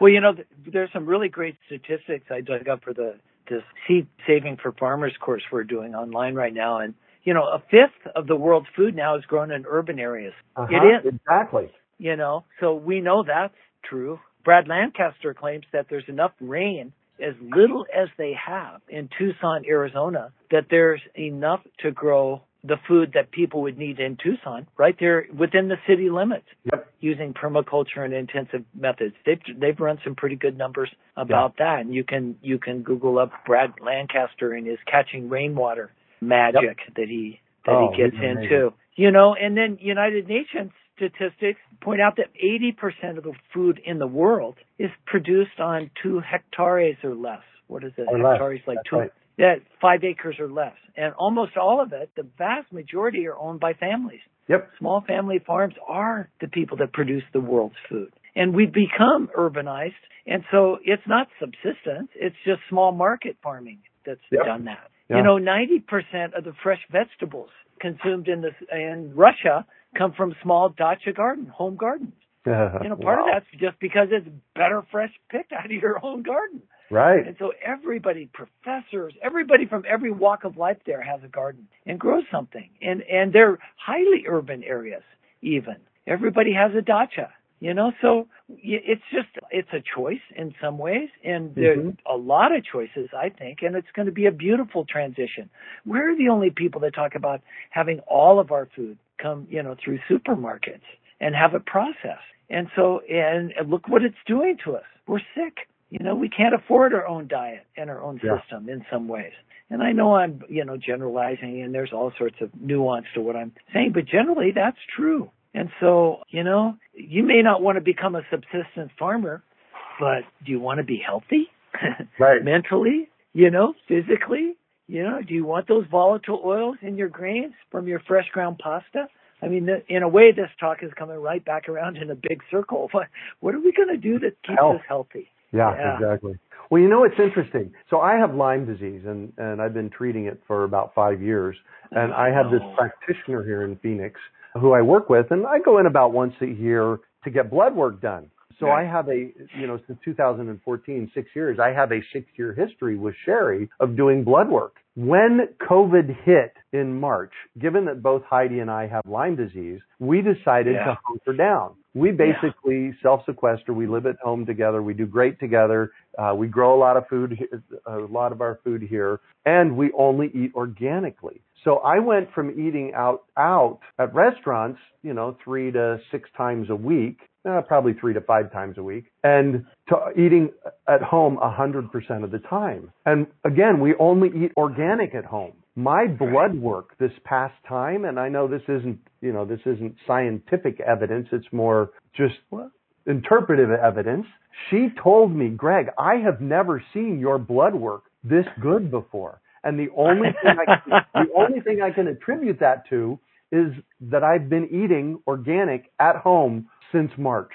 Well, you know, there's some really great statistics I dug up for the this seed saving for farmers course we're doing online right now, and you know, a fifth of the world's food now is grown in urban areas. Uh-huh, It is, exactly. you know, so we know that's true. Brad Lancaster claims that there's enough rain, as little as they have in Tucson, Arizona, that there's enough to grow the food that people would need in Tucson, right there within the city limits Yep. using permaculture and intensive methods. They've they've run some pretty good numbers about that, and you can you can Google up Brad Lancaster and his catching rainwater magic that he that Oh, he gets into. You know, and then United Nations statistics point out that 80% of the food in the world is produced on two hectares or less. What is it? Or less. hectares like That's two right. That five acres or less. And almost all of it, the vast majority are owned by families. Yep. Small family farms are the people that produce the world's food. And we've become urbanized. And so it's not subsistence. It's just small market farming that's Yep. done that. Yeah. You know, 90% of the fresh vegetables consumed in this, in Russia come from small dacha garden, home gardens. You know, part of that's just because it's better fresh picked out of your own garden. Right. And so everybody, professors, everybody from every walk of life there has a garden and grows something. And and they're highly urban areas even. Everybody has a dacha, you know, so it's just it's a choice in some ways and there's Mhm. a lot of choices I think and it's going to be a beautiful transition. We're the only people that talk about having all of our food come, you know, through supermarkets and have it processed. And so and look what it's doing to us. We're sick. You know, we can't afford our own diet and our own Yeah. system in some ways. And I know I'm, you know, generalizing and there's all sorts of nuance to what I'm saying, but generally that's true. And so, you know, you may not want to become a subsistence farmer, but do you want to be healthy? Right. Mentally, you know, physically, you know, do you want those volatile oils in your grains from your fresh ground pasta? I mean, in a way, this talk is coming right back around in a big circle. What, what are we going to do that keeps Health. us healthy? Yeah, Yeah. exactly. Well, you know, it's interesting. So I have Lyme disease and, and I've been treating it for about five years. And I have this Oh. practitioner here in Phoenix who I work with and I go in about once a year to get blood work done. So I have a, you know, since 2014, six years, I have a six year history with Sherry of doing blood work. When COVID hit in March, given that both Heidi and I have Lyme disease, we decided Yeah. to hunker down. We basically self-sequester. We live at home together. We do great together. Uh, we grow a lot of food, a lot of our food here, and we only eat organically. So I went from eating out out at restaurants, you know, three to six times a week, uh, probably three to five times a week, and to eating at home a hundred percent of the time. And again, we only eat organic at home. My blood work this past time, and I know this isn't, you know, this isn't scientific evidence. It's more just interpretive evidence. She told me, Greg, I have never seen your blood work this good before. And the only thing I can, the only thing I can attribute that to is that I've been eating organic at home since March.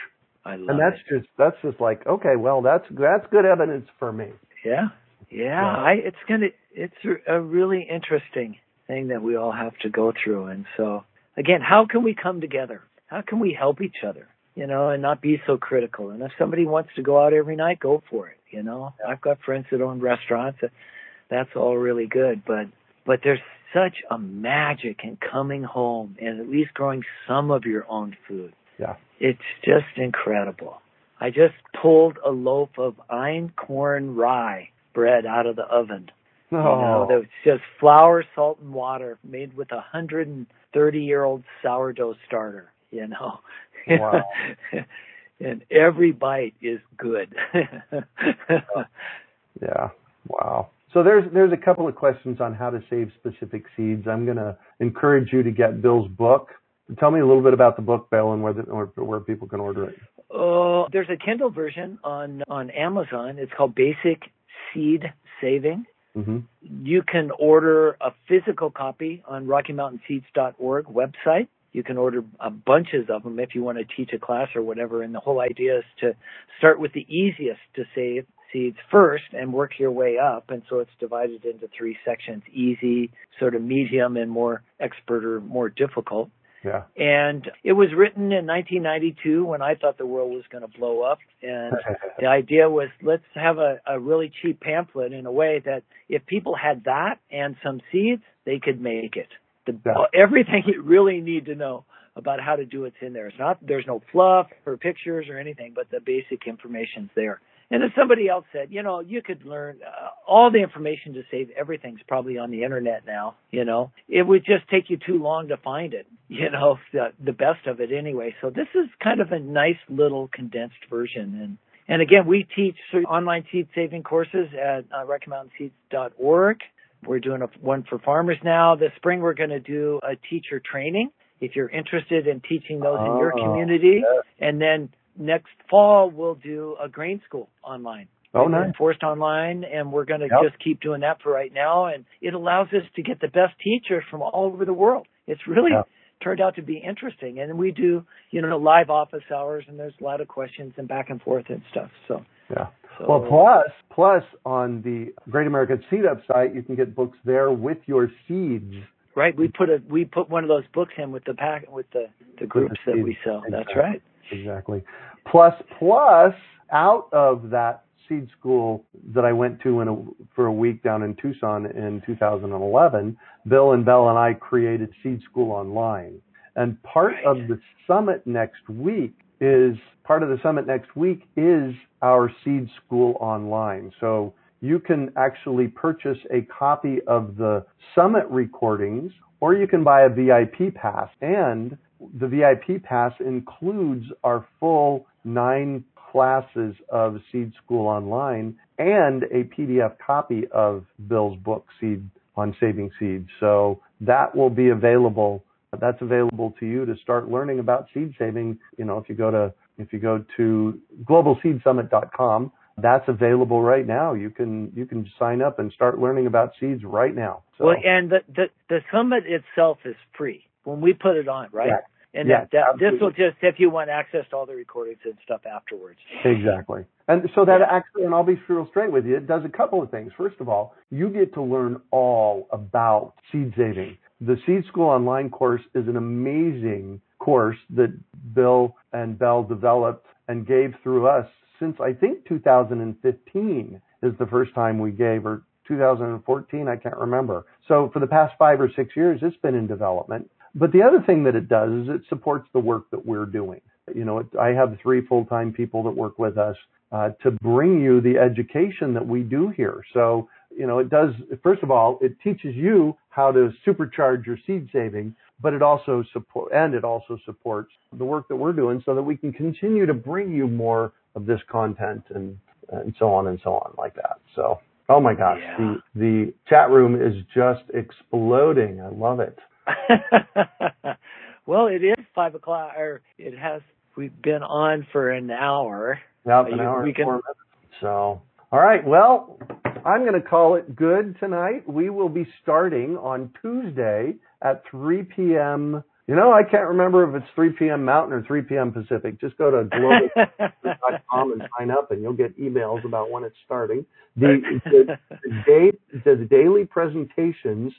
I love And that's it. just that's just like, okay, well that's that's good evidence for me. Yeah, yeah. I it's gonna it's a really interesting thing that we all have to go through. And so again, how can we come together? How can we help each other? You know, and not be so critical. And if somebody wants to go out every night, go for it. You know, I've got friends that own restaurants. That's all really good, but but there's such a magic in coming home and at least growing some of your own food. Yeah. It's just incredible. I just pulled a loaf of einkorn rye bread out of the oven. You know, Oh, that was just flour, salt, and water made with a 130 year old sourdough starter, you know. Wow. and every bite is good. yeah. Wow. So there's there's a couple of questions on how to save specific seeds. I'm going to encourage you to get Bill's book. Tell me a little bit about the book, Bill, and where the, where, where people can order it. Oh, there's a Kindle version on on Amazon. It's called Basic Seed Saving. hmm You can order a physical copy on RockyMountainSeeds.org website. You can order uh, bunches of them if you want to teach a class or whatever. And the whole idea is to start with the easiest to save seeds first and work your way up. And so it's divided into three sections: easy, sort of medium, and more expert or more difficult. Yeah. And it was written in 1992 when I thought the world was going to blow up. And the idea was let's have a, a really cheap pamphlet in a way that if people had that and some seeds, they could make it. The, Yeah. Everything you really need to know about how to do it's in there. It's not there's no fluff or pictures or anything, but the basic information's there. And as somebody else said, you know, you could learn uh, all the information to save everything's probably on the internet now. You know, it would just take you too long to find it. You know, the the best of it anyway. So this is kind of a nice little condensed version. And and again, we teach online seed saving courses at uh, RockyMountainSeeds.org. We're doing a, one for farmers now. This spring, we're going to do a teacher training. If you're interested in teaching those in your Oh, community, yes. and then next fall we'll do a grain school online Oh, nice. Forced online, and we're going to Yep. just keep doing that for right now. And it allows us to get the best teachers from all over the world. It's really Yep. turned out to be interesting. And we do, you know, live office hours, and there's a lot of questions and back and forth and stuff. So, Yeah. so Well, plus, plus on the Great American Seed Up site, you can get books there with your seeds. right, we put a we put one of those books in with the pack with the the groups that we sell. That's right. Exactly. Plus, plus, out of that seed school that I went to in a, for a week down in Tucson in 2011, Bill and Belle and I created Seed School Online. And part Right. of the summit next week is part of the summit next week is our Seed School Online. So you can actually purchase a copy of the summit recordings or you can buy a VIP pass. And the VIP pass includes our full nine classes of Seed School Online and a PDF copy of Bill's book, Seed on Saving Seeds. So that will be available. That's available to you to start learning about seed saving. You know, if you go to if you go to globalseedsummit.com, that's available right now. You can you can sign up and start learning about seeds right now. So, Well, and the, the the summit itself is free when we put it on, right? Yeah. And Yes, that, that, this will just if you want access to all the recordings and stuff afterwards. Exactly. And so that Yeah. actually, and I'll be real straight with you, it does a couple of things. First of all, you get to learn all about seed saving. The Seed School Online course is an amazing course that Bill and Belle developed and gave through us since I think 2015 is the first time we gave, or 2014, I can't remember. So for the past five or six years, it's been in development. But the other thing that it does is it supports the work that we're doing. You know, it, I have three full-time people that work with us uh, to bring you the education that we do here. So, you know, it does, first of all, it teaches you how to supercharge your seed saving, but it also support, and it also supports the work that we're doing so that we can continue to bring you more of this content and, and so on and so on like that. So, oh my gosh, Yeah. the, the chat room is just exploding. I love it. well, it is five o'clock, or it has. We've been on for an hour. You- an hour we can- four minutes. So, all right. Well, I'm going to call it good tonight. We will be starting on Tuesday at 3 p.m. You know, I can't remember if it's 3 p.m. Mountain or 3 p.m. Pacific. Just go to global.com and sign up, and you'll get emails about when it's starting. The, the, the, day, the daily presentations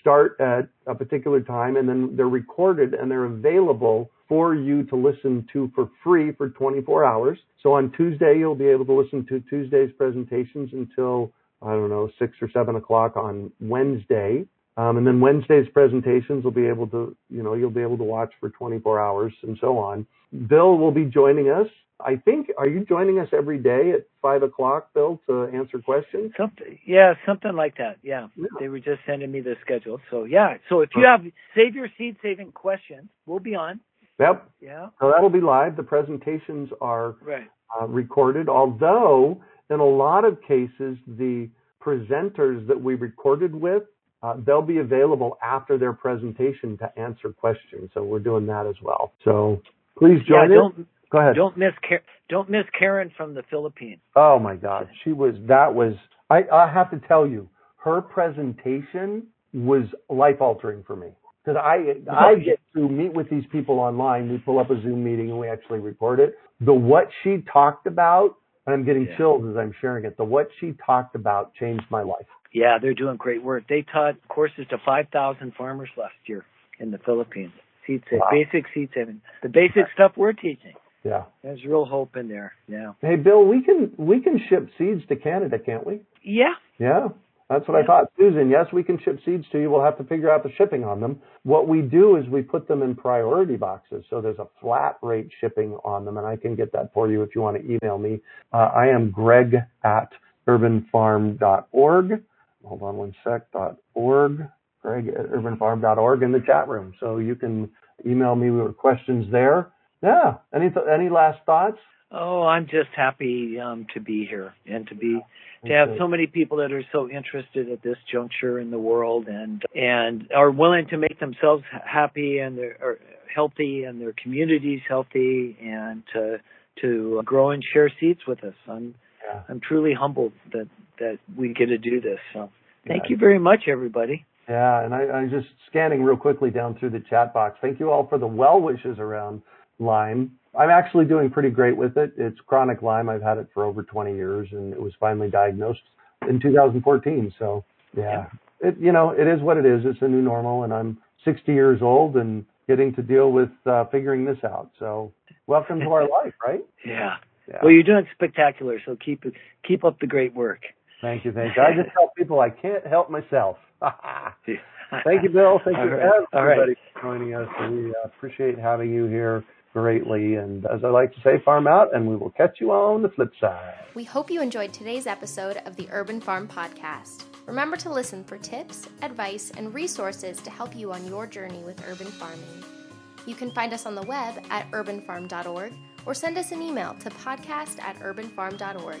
start at a particular time, and then they're recorded and they're available for you to listen to for free for 24 hours. So on Tuesday, you'll be able to listen to Tuesday's presentations until, I don't know, 6 or 7 o'clock on Wednesday. Um, and then Wednesday's presentations will be able to, you know, you'll be able to watch for 24 hours and so on. Bill will be joining us. I think, are you joining us every day at 5 o'clock, Bill, to answer questions? something, yeah, something like that. Yeah. Yeah. they were just sending me the schedule. So yeah, so if you have save your seed saving questions, we'll be on. Yep. Yeah, So that'll be live. The presentations are right. uh, recorded, although in a lot of cases, the presenters that we recorded with, uh, they'll be available after their presentation to answer questions. So we're doing that as well. So please Yeah, join us. don't Go ahead. don't miss Car- don't miss Karen from the Philippines. Oh my God, she was. That was. I, I have to tell you, her presentation was life altering for me because I I get to meet with these people online. We pull up a Zoom meeting and we actually record it. The what she talked about, and I'm getting Yeah. chills as I'm sharing it. The what she talked about changed my life. Yeah, they're doing great work. They taught courses to 5,000 farmers last year in the Philippines. Seed saving, Wow. basic seed saving, the basic stuff we're teaching. Yeah. There's real hope in there. Yeah. Hey Bill, we can we can ship seeds to Canada, can't we? Yeah. Yeah, that's what I thought. Susan, yes, we can ship seeds to you. We'll have to figure out the shipping on them. What we do is we put them in priority boxes. So there's a flat rate shipping on them, and I can get that for you if you want to email me. Uh, I am greg at urbanfarm.org. Hold on one sec, dot .org. Greg at urbanfarm.org in the chat room. So you can email me with questions there. Yeah. Any, th- any last thoughts? Oh, I'm just happy um, to be here and to be to have so many people that are so interested at this juncture in the world and and are willing to make themselves happy and they're healthy and their communities healthy and to to grow and share seeds with us. I'm yeah. I'm truly humbled that that we get to do this. So thank Yeah. you very much, everybody. Yeah, and I, I'm just scanning real quickly down through the chat box. Thank you all for the well wishes around Lyme. I'm actually doing pretty great with it. It's chronic Lyme. I've had it for over 20 years, and it was finally diagnosed in 2014. So yeah, it you know it is what it is. It's a new normal, and I'm 60 years old and getting to deal with uh, figuring this out. So welcome to our life, right? Yeah. Yeah. Well, you're doing spectacular. So keep keep up the great work. Thank you, thank you. I just tell people I can't help myself. Thank you, Bill. Thank you, right. All right. everybody, for joining us. We uh, appreciate having you here greatly. And as I like to say, farm out, and we will catch you on the flip side. We hope you enjoyed today's episode of the Urban Farm Podcast. Remember to listen for tips, advice, and resources to help you on your journey with urban farming. You can find us on the web at urbanfarm.org or send us an email to podcast at urbanfarm.org.